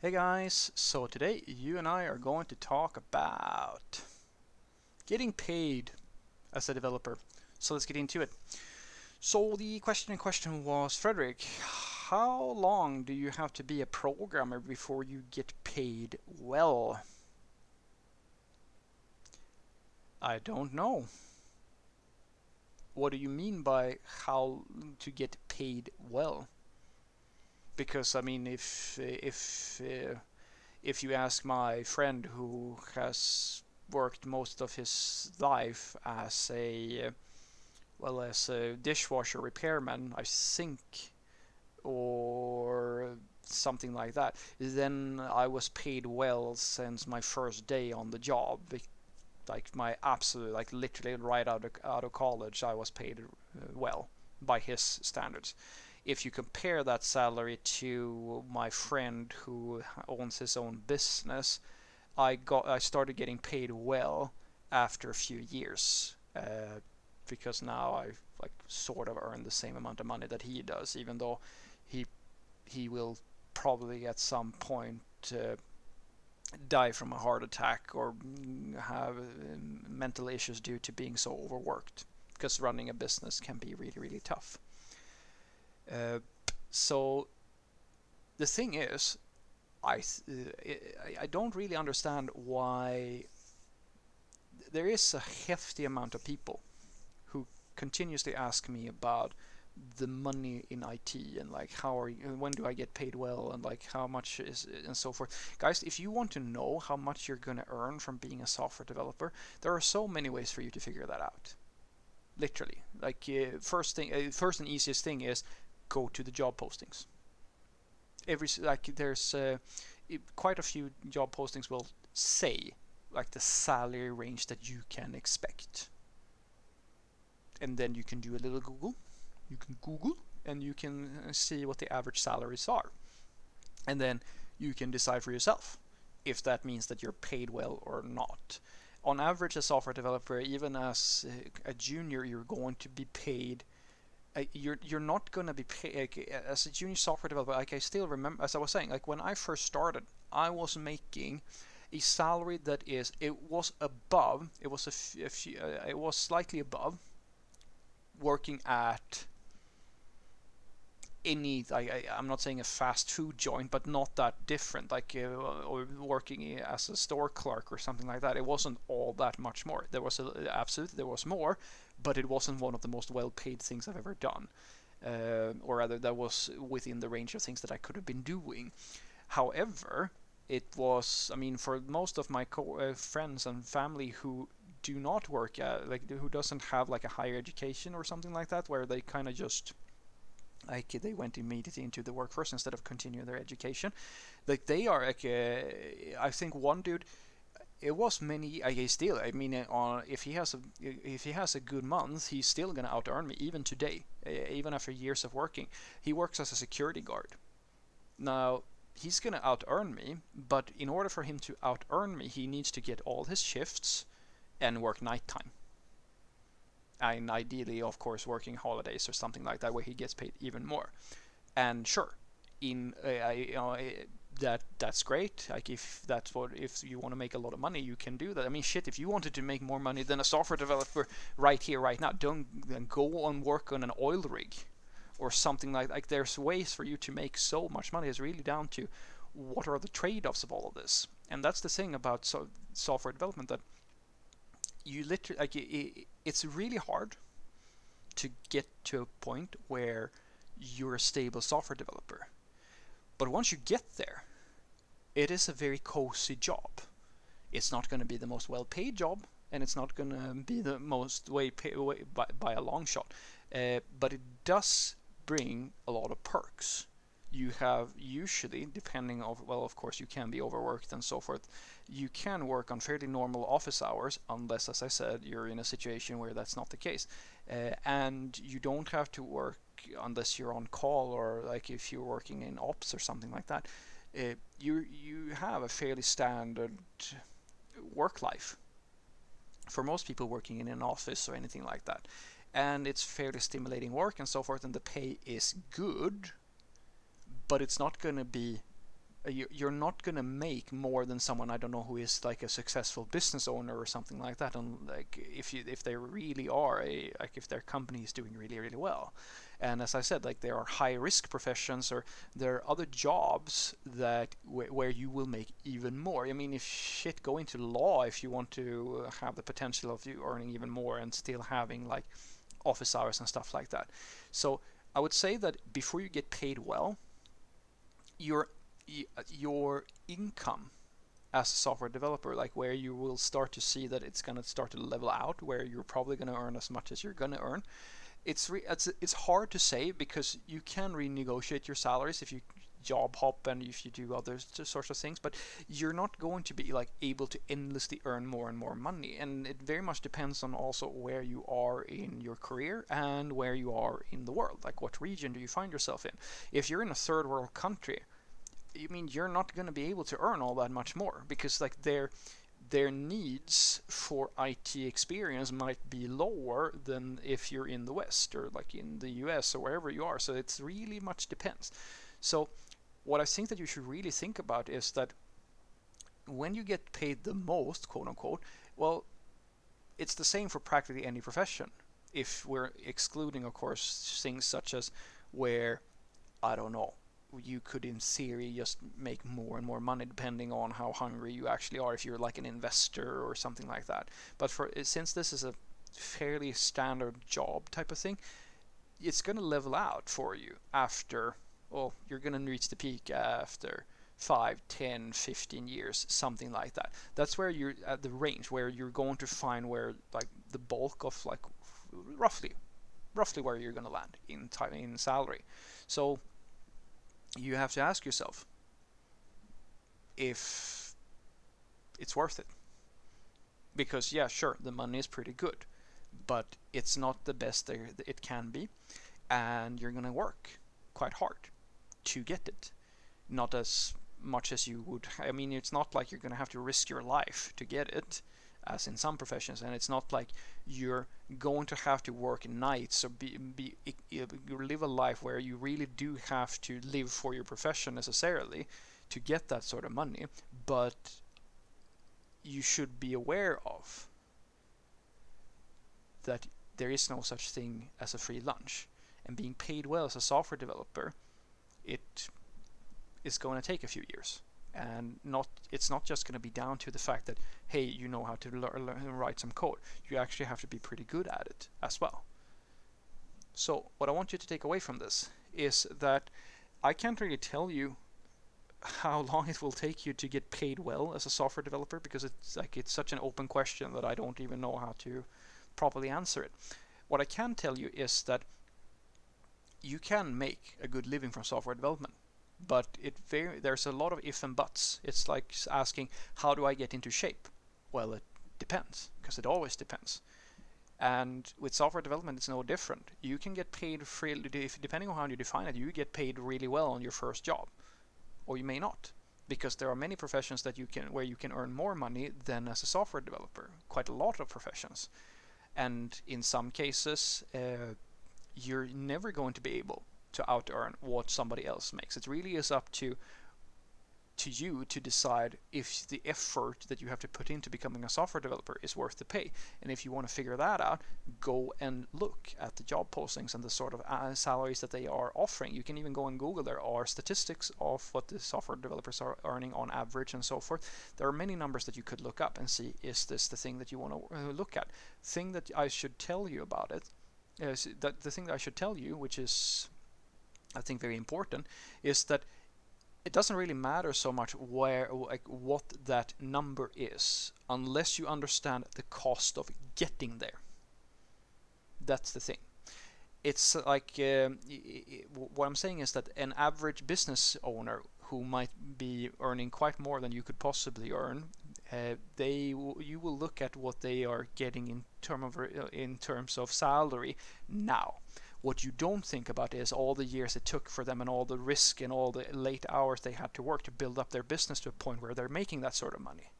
Hey guys, so today you and I are going to talk about getting paid as a developer. So let's get into it. So the question in question was, Frederick, how long do you have to be a programmer before you get paid well? I don't know. What do you mean by how to get paid well? Because I mean, if if uh, if you ask my friend who has worked most of his life as a well as a dishwasher repairman, I think, or something like that, then I was paid well since my first day on the job. Like my absolute, like literally right out of out of college, I was paid uh, well by his standards. If you compare that salary to my friend who owns his own business, I got I started getting paid well after a few years. Uh, because now I like sort of earn the same amount of money that he does, even though he he will probably at some point uh, die from a heart attack or have uh, mental issues due to being so overworked. Because running a business can be really really tough. So the thing is, I uh, I don't really understand why there is a hefty amount of people who continuously ask me about the money in IT and like how are you, when do I get paid well and like how much is and so forth. Guys, if you want to know how much you're going to earn from being a software developer, there are so many ways for you to figure that out. Literally, like uh, first thing, uh, first and easiest thing is go to the job postings. Every like there's uh, quite a few job postings will say like the salary range that you can expect and then you can do a little Google. You can Google and you can uh, see what the average salaries are. And then you can decide for yourself if that means that you're paid well or not. On average, a software developer, even as a junior, you're going to be paid. You're you're not going to be like, as a junior software developer. Like I still remember, as I was saying, like when I first started, I was making a salary that is it was above. It was a, uh, it was slightly above working at any I, I, am not saying a fast food joint but not that different like uh, or working as a store clerk or something like that. It wasn't all that much more. There was a, absolutely there was more but it wasn't one of the most well paid things I've ever done. Uh, or rather that was within the range of things that I could have been doing. However it was I mean for most of my co- uh, friends and family who do not work at like who doesn't have like a higher education or something like that where they kind of just like they went immediately into the workforce instead of continuing their education. Like they are like uh, i think one dude it was many I still I mean uh, if he has a if he has a good month he's still gonna out earn me even today uh, even after years of working. He works as a security guard. Now he's gonna out earn me but in order for him to out earn me he needs to get all his shifts and work nighttime. And ideally, of course, working holidays or something like that, where he gets paid even more. And sure, in uh, you know uh, that that's great. Like if that's what if you want to make a lot of money, you can do that. I mean, shit, if you wanted to make more money than a software developer right here, right now, don't then go and work on an oil rig or something like like. There's ways for you to make so much money. It's really down to what are the trade-offs of all of this, and that's the thing about so software development that you literally like it, it's really hard to get to a point where you're a stable software developer. But once you get there, it is a very cozy job. It's not going to be the most well-paid job, and it's not going to be the most way, pay, way by, by a long shot. Uh, but it does bring a lot of perks you have usually, depending on, well, of course, you can be overworked and so forth. You can work on fairly normal office hours, unless, as I said, you're in a situation where that's not the case. Uh, and you don't have to work unless you're on call or like if you're working in ops or something like that. Uh, you you have a fairly standard work life for most people working in an office or anything like that. And it's fairly stimulating work and so forth, and the pay is good but it's not going to be uh, you're not gonna make more than someone I don't know who is like a successful business owner or something like that. And like if you if they really are a like if their company is doing really really well, and as I said, like there are high risk professions or there are other jobs that wh- where you will make even more. I mean, if shit go into law, if you want to have the potential of you earning even more and still having like office hours and stuff like that. So I would say that before you get paid well, your uh, your income as a software developer, like where you will start to see that it's gonna start to level out, where you're probably gonna earn as much as you're gonna earn. It's it's it's hard to say because you can renegotiate your salaries if you job hop and if you do other sorts of things but you're not going to be like able to endlessly earn more and more money and it very much depends on also where you are in your career and where you are in the world like what region do you find yourself in if you're in a third world country I mean you're not going to be able to earn all that much more because like their their needs for IT experience might be lower than if you're in the West or like in the US or wherever you are. So it's really much depends. So what I think that you should really think about is that when you get paid the most, quote unquote, well, it's the same for practically any profession. If we're excluding, of course, things such as where, I don't know, you could in theory just make more and more money depending on how hungry you actually are if you're like an investor or something like that but for eh, since this is a fairly standard job type of thing it's going to level out for you after well you're going to reach the peak after 5 10 15 years something like that. That's where you're at the range where you're going to find where like the bulk of like roughly roughly where you're going to land in time in salary. So you have to ask yourself if it's worth it. Because, yeah, sure, the money is pretty good, but it's not the best there it can be, and you're going to work quite hard to get it. Not as much as you would. I mean, it's not like you're going to have to risk your life to get it, as in some professions, and it's not like you're going to have to work nights or be, be live a life where you really do have to live for your profession necessarily to get that sort of money, but you should be aware of that there is no such thing as a free lunch. And being paid well as a software developer, it is going to take a few years. And not it's not just going to be down to the fact that hey you know how to learn, write some code. You actually have to be pretty good at it as well. So what i want you to take away from this is that i can't really tell you how long it will take you to get paid well as a software developer because it's like it's such an open question that i don't even know how to properly answer it. What i can tell you is that you can make a good living from software development but it very there's a lot of if and buts. It's like asking how do I get into shape? Well, it depends because it always depends. And with software development, it's no different. You can get paid freely, depending on how you define it. You get paid really well on your first job, or you may not, because there are many professions that you can where you can earn more money than as a software developer. Quite a lot of professions, and in some cases, uh, you're never going to be able to out earn what somebody else makes. It really is up to to you to decide if the effort that you have to put into becoming a software developer is worth the pay. And if you want to figure that out, go and look at the job postings and the sort of uh, salaries that they are offering. You can even go and Google. There are statistics of what the software developers are earning on average and so forth. There are many numbers that you could look up and see is this the thing that you want to uh, look at. Thing that I should tell you about it is that the thing that I should tell you, which is I think very important is that it doesn't really matter so much where like what that number is unless you understand the cost of getting there. That's the thing. It's like uh, what i'm saying is that an average business owner who might be earning quite more than you could possibly earn uh, they you will look at what they are getting in term of uh, in terms of salary now what you don't think about is all the years it took for them and all the risk and all the late hours they had to work to build up their business to a point where they're making that sort of money.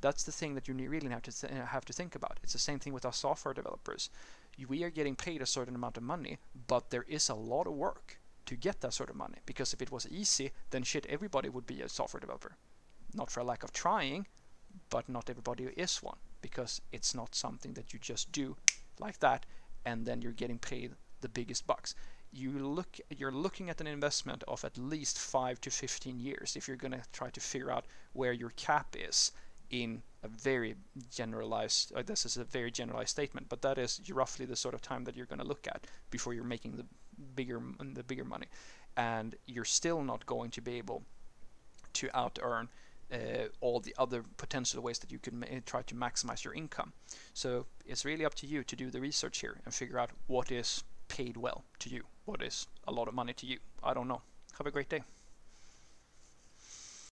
That's the thing that you really have to th- have to think about. It's the same thing with us software developers. We are getting paid a certain amount of money, but there is a lot of work to get that sort of money. Because if it was easy, then shit, everybody would be a software developer. Not for a lack of trying, but not everybody is one because it's not something that you just do like that and then you're getting paid the biggest bucks. You look you're looking at an investment of at least 5 to 15 years if you're going to try to figure out where your cap is in a very generalized uh, this is a very generalized statement but that is roughly the sort of time that you're going to look at before you're making the bigger the bigger money and you're still not going to be able to out earn uh, all the other potential ways that you can try to maximize your income. So it's really up to you to do the research here and figure out what is paid well to you, what is a lot of money to you. I don't know. Have a great day.